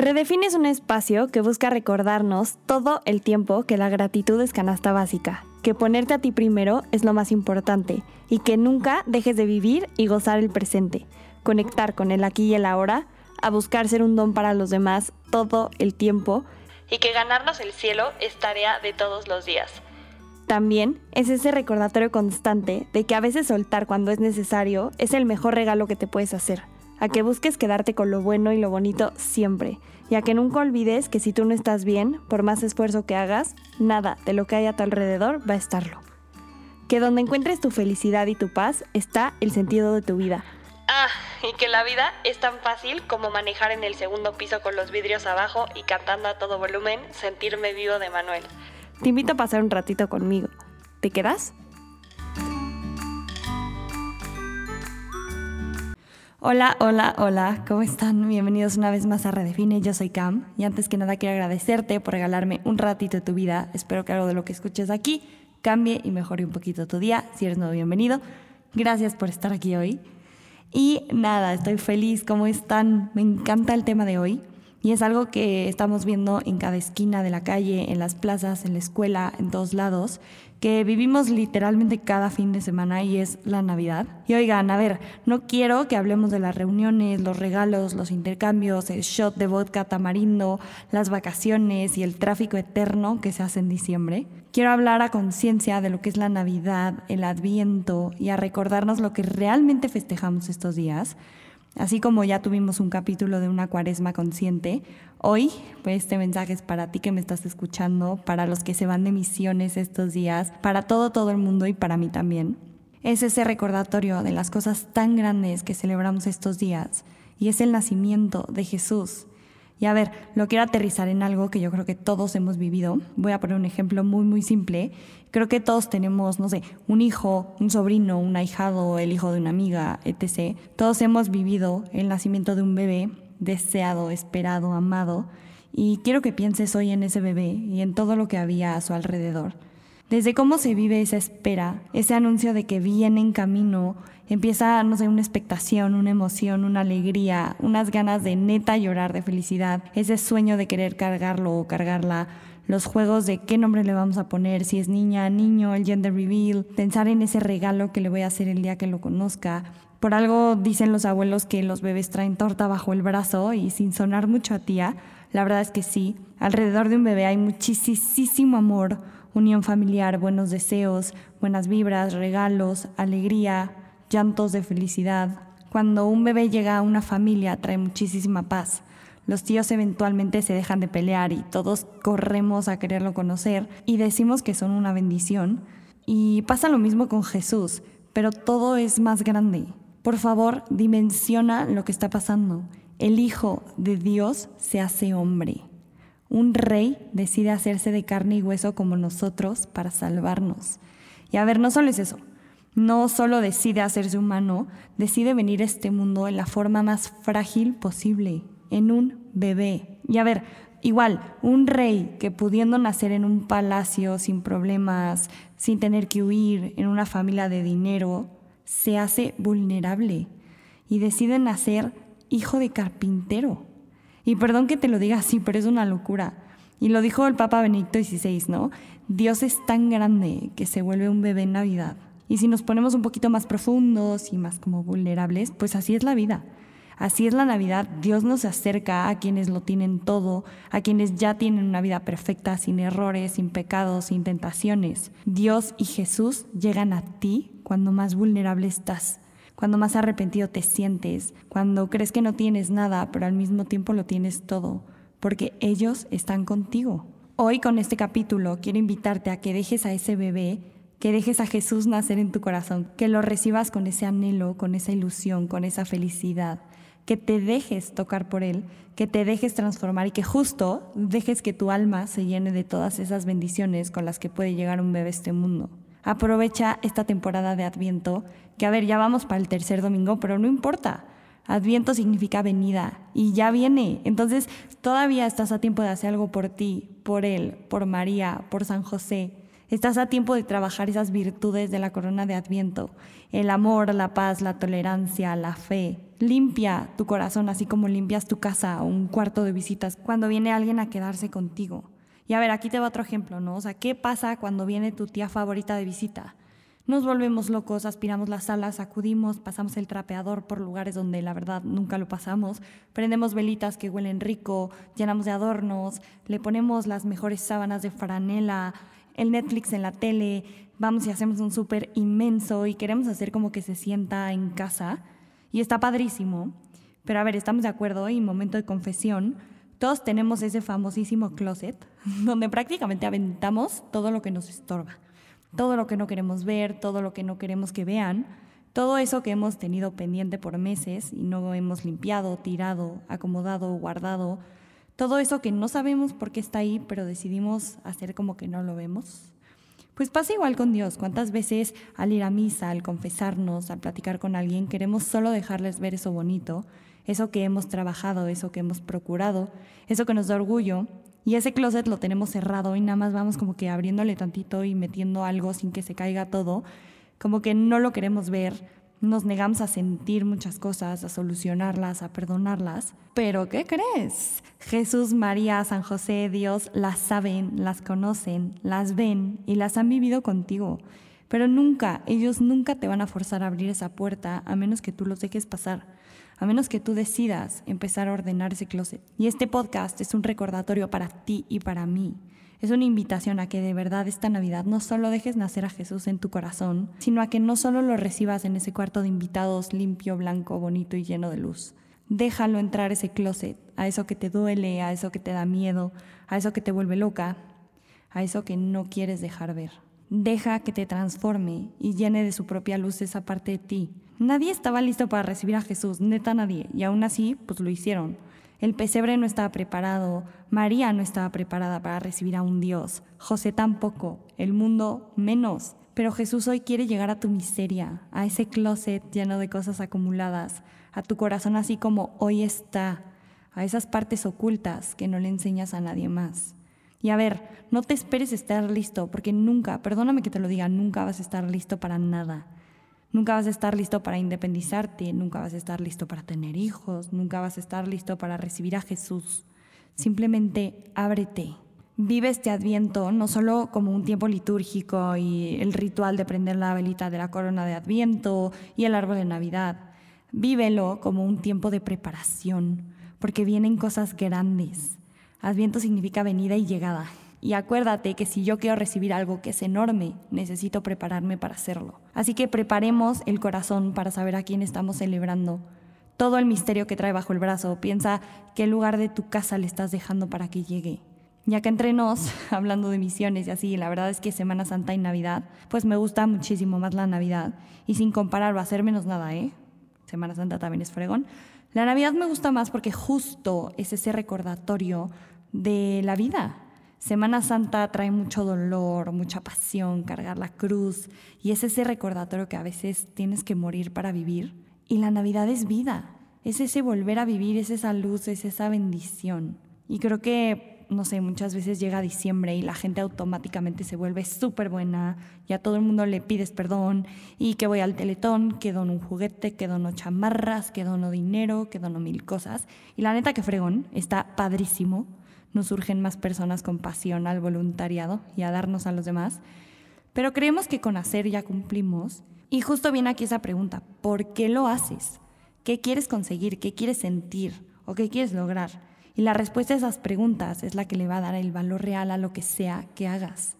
Redefine un espacio que busca recordarnos todo el tiempo que la gratitud es canasta básica, que ponerte a ti primero es lo más importante y que nunca dejes de vivir y gozar el presente, conectar con el aquí y el ahora, a buscar ser un don para los demás todo el tiempo y que ganarnos el cielo es tarea de todos los días. También es ese recordatorio constante de que a veces soltar cuando es necesario es el mejor regalo que te puedes hacer a que busques quedarte con lo bueno y lo bonito siempre, y a que nunca olvides que si tú no estás bien, por más esfuerzo que hagas, nada de lo que hay a tu alrededor va a estarlo. Que donde encuentres tu felicidad y tu paz está el sentido de tu vida. Ah, y que la vida es tan fácil como manejar en el segundo piso con los vidrios abajo y cantando a todo volumen Sentirme vivo de Manuel. Te invito a pasar un ratito conmigo. ¿Te quedas? Hola, hola, hola, ¿cómo están? Bienvenidos una vez más a Redefine, yo soy Cam y antes que nada quiero agradecerte por regalarme un ratito de tu vida. Espero que algo de lo que escuches aquí cambie y mejore un poquito tu día. Si eres nuevo, bienvenido. Gracias por estar aquí hoy. Y nada, estoy feliz, ¿cómo están? Me encanta el tema de hoy y es algo que estamos viendo en cada esquina de la calle, en las plazas, en la escuela, en todos lados que vivimos literalmente cada fin de semana y es la Navidad. Y oigan, a ver, no quiero que hablemos de las reuniones, los regalos, los intercambios, el shot de vodka tamarindo, las vacaciones y el tráfico eterno que se hace en diciembre. Quiero hablar a conciencia de lo que es la Navidad, el Adviento y a recordarnos lo que realmente festejamos estos días Así como ya tuvimos un capítulo de una cuaresma consciente, hoy pues este mensaje es para ti que me estás escuchando, para los que se van de misiones estos días, para todo, todo el mundo y para mí también. Es ese recordatorio de las cosas tan grandes que celebramos estos días y es el nacimiento de Jesús, y a ver, lo quiero aterrizar en algo que yo creo que todos hemos vivido. Voy a poner un ejemplo muy, muy simple. Creo que todos tenemos, no sé, un hijo, un sobrino, un ahijado, el hijo de una amiga, etc. Todos hemos vivido el nacimiento de un bebé deseado, esperado, amado. Y quiero que pienses hoy en ese bebé y en todo lo que había a su alrededor. Desde cómo se vive esa espera, ese anuncio de que viene en camino, empieza, no sé, una expectación, una emoción, una alegría, unas ganas de neta llorar de felicidad, ese sueño de querer cargarlo o cargarla, los juegos de qué nombre le vamos a poner, si es niña, niño, el gender reveal, pensar en ese regalo que le voy a hacer el día que lo conozca. Por algo dicen los abuelos que los bebés traen torta bajo el brazo y sin sonar mucho a tía, la verdad es que sí, alrededor de un bebé hay muchísimo amor unión familiar, buenos deseos, buenas vibras, regalos, alegría, llantos de felicidad. Cuando un bebé llega a una familia trae muchísima paz. Los tíos eventualmente se dejan de pelear y todos corremos a quererlo conocer y decimos que son una bendición. Y pasa lo mismo con Jesús, pero todo es más grande. Por favor, dimensiona lo que está pasando. El Hijo de Dios se hace hombre. Un rey decide hacerse de carne y hueso como nosotros para salvarnos. Y a ver, no solo es eso, no solo decide hacerse humano, decide venir a este mundo en la forma más frágil posible, en un bebé. Y a ver, igual, un rey que pudiendo nacer en un palacio sin problemas, sin tener que huir, en una familia de dinero, se hace vulnerable y decide nacer hijo de carpintero. Y perdón que te lo diga así, pero es una locura. Y lo dijo el Papa Benedicto XVI, ¿no? Dios es tan grande que se vuelve un bebé en Navidad. Y si nos ponemos un poquito más profundos y más como vulnerables, pues así es la vida. Así es la Navidad. Dios nos acerca a quienes lo tienen todo, a quienes ya tienen una vida perfecta, sin errores, sin pecados, sin tentaciones. Dios y Jesús llegan a ti cuando más vulnerable estás cuando más arrepentido te sientes, cuando crees que no tienes nada, pero al mismo tiempo lo tienes todo, porque ellos están contigo. Hoy con este capítulo quiero invitarte a que dejes a ese bebé, que dejes a Jesús nacer en tu corazón, que lo recibas con ese anhelo, con esa ilusión, con esa felicidad, que te dejes tocar por Él, que te dejes transformar y que justo dejes que tu alma se llene de todas esas bendiciones con las que puede llegar un bebé a este mundo. Aprovecha esta temporada de Adviento, que a ver, ya vamos para el tercer domingo, pero no importa. Adviento significa venida y ya viene. Entonces todavía estás a tiempo de hacer algo por ti, por Él, por María, por San José. Estás a tiempo de trabajar esas virtudes de la corona de Adviento. El amor, la paz, la tolerancia, la fe, Limpia tu corazón así como limpias tu casa o un cuarto de visitas cuando viene alguien a quedarse contigo. Y a ver, aquí te va otro ejemplo, ¿no? O sea, ¿qué pasa cuando viene tu tía favorita de visita? Nos volvemos locos, aspiramos las salas, sacudimos, pasamos el trapeador por lugares donde la verdad nunca lo pasamos, prendemos velitas que huelen rico, llenamos de adornos, le ponemos las mejores sábanas de franela, el Netflix en la tele, vamos y hacemos un súper inmenso y queremos hacer como que se sienta en casa y está padrísimo. Pero a ver, estamos de acuerdo y momento de confesión, todos tenemos ese famosísimo closet donde prácticamente aventamos todo lo que nos estorba, todo lo que no queremos ver, todo lo que no queremos que vean, todo eso que hemos tenido pendiente por meses y no hemos limpiado, tirado, acomodado, guardado, todo eso que no sabemos por qué está ahí, pero decidimos hacer como que no lo vemos. Pues pasa igual con Dios. ¿Cuántas veces al ir a misa, al confesarnos, al platicar con alguien, queremos solo dejarles ver eso bonito, eso que hemos trabajado, eso que hemos procurado, eso que nos da orgullo? Y ese closet lo tenemos cerrado y nada más vamos como que abriéndole tantito y metiendo algo sin que se caiga todo. Como que no lo queremos ver, nos negamos a sentir muchas cosas, a solucionarlas, a perdonarlas. Pero ¿qué crees? Jesús, María, San José, Dios las saben, las conocen, las ven y las han vivido contigo. Pero nunca, ellos nunca te van a forzar a abrir esa puerta a menos que tú los dejes pasar, a menos que tú decidas empezar a ordenar ese closet. Y este podcast es un recordatorio para ti y para mí es una invitación a que de verdad esta Navidad no solo dejes nacer a Jesús en tu corazón, sino a que no solo lo recibas en ese cuarto de invitados limpio, blanco, bonito y lleno de luz. Déjalo entrar ese closet, a eso que te duele, a eso que te da miedo, a eso que te vuelve loca, a eso que no quieres dejar ver. Deja que te transforme y llene de su propia luz esa parte de ti. Nadie estaba listo para recibir a Jesús, neta nadie, y aún así, pues lo hicieron. El pesebre no estaba preparado, María no estaba preparada para recibir a un Dios, José tampoco, el mundo menos. Pero Jesús hoy quiere llegar a tu miseria, a ese closet lleno de cosas acumuladas, a tu corazón así como hoy está, a esas partes ocultas que no le enseñas a nadie más. Y a ver, no te esperes estar listo, porque nunca, perdóname que te lo diga, nunca vas a estar listo para nada. Nunca vas a estar listo para independizarte, nunca vas a estar listo para tener hijos, nunca vas a estar listo para recibir a Jesús. Simplemente ábrete. Vive este adviento no solo como un tiempo litúrgico y el ritual de prender la velita de la corona de adviento y el árbol de Navidad. Vívelo como un tiempo de preparación, porque vienen cosas grandes. Adviento significa venida y llegada. Y acuérdate que si yo quiero recibir algo que es enorme, necesito prepararme para hacerlo. Así que preparemos el corazón para saber a quién estamos celebrando. Todo el misterio que trae bajo el brazo, piensa qué lugar de tu casa le estás dejando para que llegue. Ya que entre nos, hablando de misiones y así, la verdad es que Semana Santa y Navidad, pues me gusta muchísimo más la Navidad. Y sin comparar, va a menos nada, ¿eh? Semana Santa también es fregón. La Navidad me gusta más porque justo es ese recordatorio de la vida, Semana Santa trae mucho dolor, mucha pasión, cargar la cruz y es ese recordatorio que a veces tienes que morir para vivir. Y la Navidad es vida, es ese volver a vivir, es esa luz, es esa bendición. Y creo que, no sé, muchas veces llega diciembre y la gente automáticamente se vuelve súper buena y a todo el mundo le pides perdón y que voy al teletón, que dono un juguete, que dono chamarras, que dono dinero, que dono mil cosas. Y la neta que fregón, está padrísimo nos surgen más personas con pasión al voluntariado y a darnos a los demás. Pero creemos que con hacer ya cumplimos. Y justo viene aquí esa pregunta, ¿por qué lo haces? ¿Qué quieres conseguir? ¿Qué quieres sentir? ¿O qué quieres lograr? Y la respuesta a esas preguntas es la que le va a dar el valor real a lo que sea que hagas.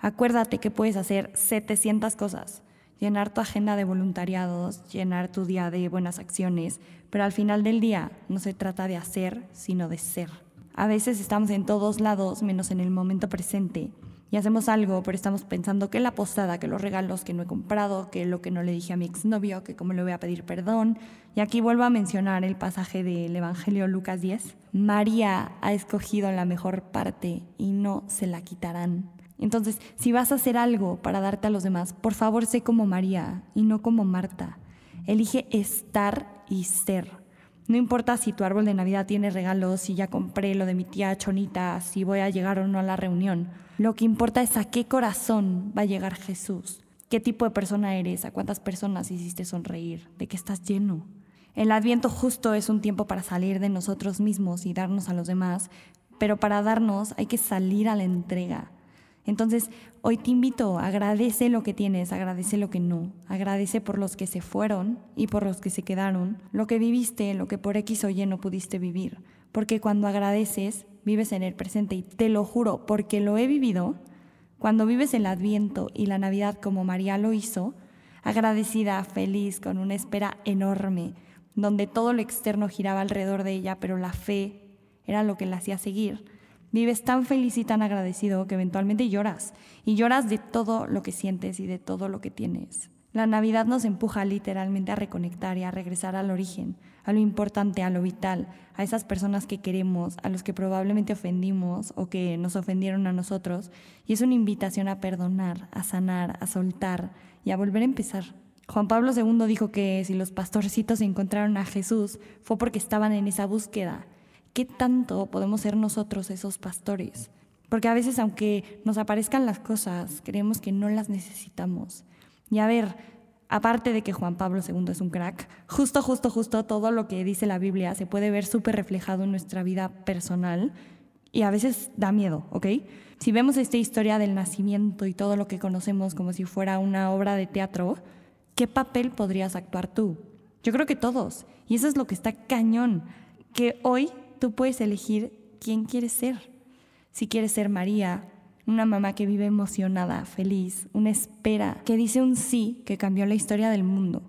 Acuérdate que puedes hacer 700 cosas, llenar tu agenda de voluntariados, llenar tu día de buenas acciones, pero al final del día no se trata de hacer, sino de ser. A veces estamos en todos lados menos en el momento presente y hacemos algo, pero estamos pensando que la posada, que los regalos que no he comprado, que lo que no le dije a mi exnovio, que cómo le voy a pedir perdón. Y aquí vuelvo a mencionar el pasaje del Evangelio Lucas 10. María ha escogido la mejor parte y no se la quitarán. Entonces, si vas a hacer algo para darte a los demás, por favor sé como María y no como Marta. Elige estar y ser. No importa si tu árbol de Navidad tiene regalos, si ya compré lo de mi tía Chonita, si voy a llegar o no a la reunión. Lo que importa es a qué corazón va a llegar Jesús. ¿Qué tipo de persona eres? ¿A cuántas personas hiciste sonreír? ¿De qué estás lleno? El adviento justo es un tiempo para salir de nosotros mismos y darnos a los demás, pero para darnos hay que salir a la entrega. Entonces, hoy te invito, agradece lo que tienes, agradece lo que no, agradece por los que se fueron y por los que se quedaron, lo que viviste, lo que por X o Y no pudiste vivir, porque cuando agradeces, vives en el presente y te lo juro, porque lo he vivido, cuando vives el adviento y la Navidad como María lo hizo, agradecida, feliz, con una espera enorme, donde todo lo externo giraba alrededor de ella, pero la fe era lo que la hacía seguir Vives tan feliz y tan agradecido que eventualmente lloras. Y lloras de todo lo que sientes y de todo lo que tienes. La Navidad nos empuja literalmente a reconectar y a regresar al origen, a lo importante, a lo vital, a esas personas que queremos, a los que probablemente ofendimos o que nos ofendieron a nosotros. Y es una invitación a perdonar, a sanar, a soltar y a volver a empezar. Juan Pablo II dijo que si los pastorcitos encontraron a Jesús fue porque estaban en esa búsqueda ¿qué tanto podemos ser nosotros esos pastores? Porque a veces aunque nos aparezcan las cosas, creemos que no las necesitamos. Y a ver, aparte de que Juan Pablo II es un crack, justo, justo, justo todo lo que dice la Biblia se puede ver súper reflejado en nuestra vida personal y a veces da miedo, ¿ok? Si vemos esta historia del nacimiento y todo lo que conocemos como si fuera una obra de teatro, ¿qué papel podrías actuar tú? Yo creo que todos. Y eso es lo que está cañón, que hoy tú puedes elegir quién quieres ser. Si quieres ser María, una mamá que vive emocionada, feliz, una espera, que dice un sí que cambió la historia del mundo,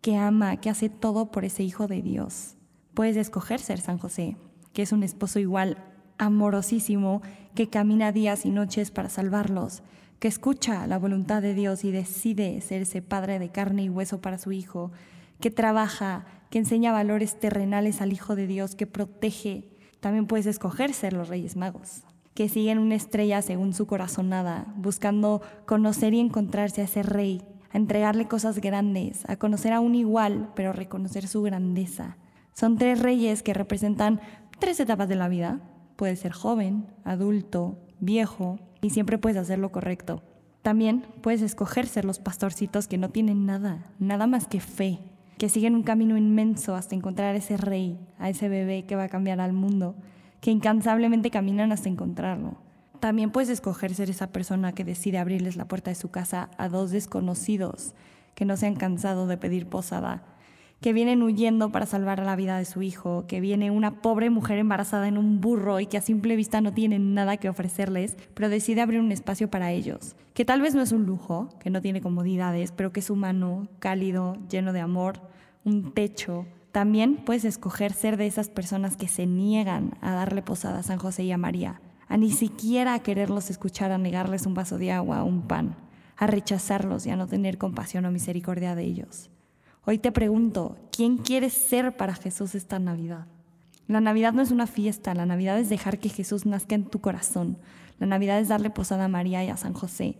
que ama, que hace todo por ese hijo de Dios. Puedes escoger ser San José, que es un esposo igual, amorosísimo, que camina días y noches para salvarlos, que escucha la voluntad de Dios y decide ser ese padre de carne y hueso para su hijo, que trabaja, que enseña valores terrenales al Hijo de Dios, que protege. También puedes escoger ser los Reyes Magos, que siguen una estrella según su corazonada, buscando conocer y encontrarse a ese rey, a entregarle cosas grandes, a conocer a un igual, pero reconocer su grandeza. Son tres reyes que representan tres etapas de la vida. Puedes ser joven, adulto, viejo, y siempre puedes hacer lo correcto. También puedes escoger ser los pastorcitos que no tienen nada, nada más que fe, que siguen un camino inmenso hasta encontrar a ese rey, a ese bebé que va a cambiar al mundo, que incansablemente caminan hasta encontrarlo. También puedes escoger ser esa persona que decide abrirles la puerta de su casa a dos desconocidos que no se han cansado de pedir posada, que vienen huyendo para salvar la vida de su hijo, que viene una pobre mujer embarazada en un burro y que a simple vista no tiene nada que ofrecerles, pero decide abrir un espacio para ellos, que tal vez no es un lujo, que no tiene comodidades, pero que es humano, cálido, lleno de amor, un techo. También puedes escoger ser de esas personas que se niegan a darle posada a San José y a María, a ni siquiera a quererlos escuchar, a negarles un vaso de agua un pan, a rechazarlos y a no tener compasión o misericordia de ellos. Hoy te pregunto, ¿quién quieres ser para Jesús esta Navidad? La Navidad no es una fiesta, la Navidad es dejar que Jesús nazca en tu corazón. La Navidad es darle posada a María y a San José.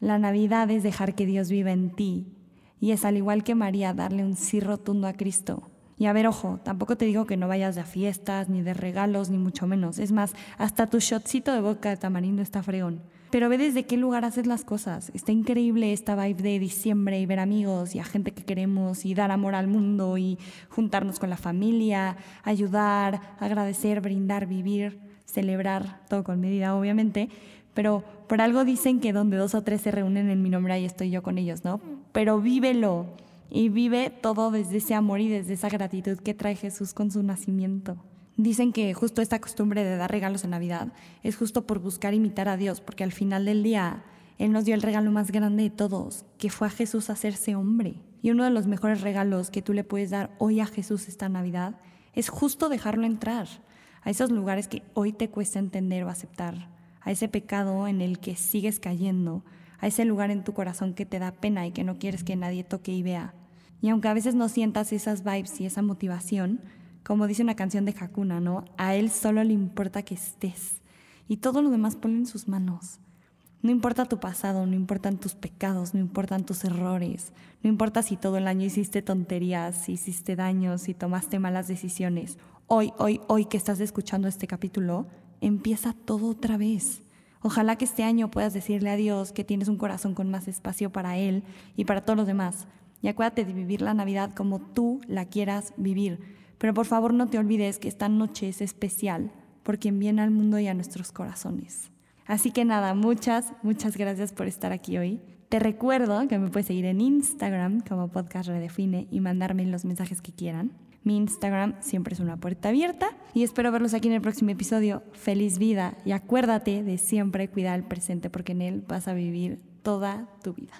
La Navidad es dejar que Dios viva en ti. Y es al igual que María darle un sí rotundo a Cristo. Y a ver, ojo, tampoco te digo que no vayas de fiestas, ni de regalos, ni mucho menos. Es más, hasta tu shotcito de boca de tamarindo está fregón pero ve desde qué lugar haces las cosas. Está increíble esta vibe de diciembre y ver amigos y a gente que queremos y dar amor al mundo y juntarnos con la familia, ayudar, agradecer, brindar, vivir, celebrar, todo con medida obviamente, pero por algo dicen que donde dos o tres se reúnen en mi nombre ahí estoy yo con ellos, ¿no? Pero vívelo y vive todo desde ese amor y desde esa gratitud que trae Jesús con su nacimiento. Dicen que justo esta costumbre de dar regalos en Navidad es justo por buscar imitar a Dios, porque al final del día Él nos dio el regalo más grande de todos, que fue a Jesús hacerse hombre. Y uno de los mejores regalos que tú le puedes dar hoy a Jesús esta Navidad es justo dejarlo entrar a esos lugares que hoy te cuesta entender o aceptar, a ese pecado en el que sigues cayendo, a ese lugar en tu corazón que te da pena y que no quieres que nadie toque y vea. Y aunque a veces no sientas esas vibes y esa motivación, como dice una canción de Hakuna, ¿no? A él solo le importa que estés y todo lo demás ponlo en sus manos. No importa tu pasado, no importan tus pecados, no importan tus errores, no importa si todo el año hiciste tonterías, si hiciste daños, si tomaste malas decisiones. Hoy, hoy, hoy que estás escuchando este capítulo, empieza todo otra vez. Ojalá que este año puedas decirle a Dios que tienes un corazón con más espacio para Él y para todos los demás, y acuérdate de vivir la Navidad como tú la quieras vivir. Pero por favor no te olvides que esta noche es especial por quien viene al mundo y a nuestros corazones. Así que nada, muchas, muchas gracias por estar aquí hoy. Te recuerdo que me puedes seguir en Instagram como Podcast Redefine y mandarme los mensajes que quieran. Mi Instagram siempre es una puerta abierta y espero verlos aquí en el próximo episodio. Feliz vida y acuérdate de siempre cuidar el presente porque en él vas a vivir toda tu vida.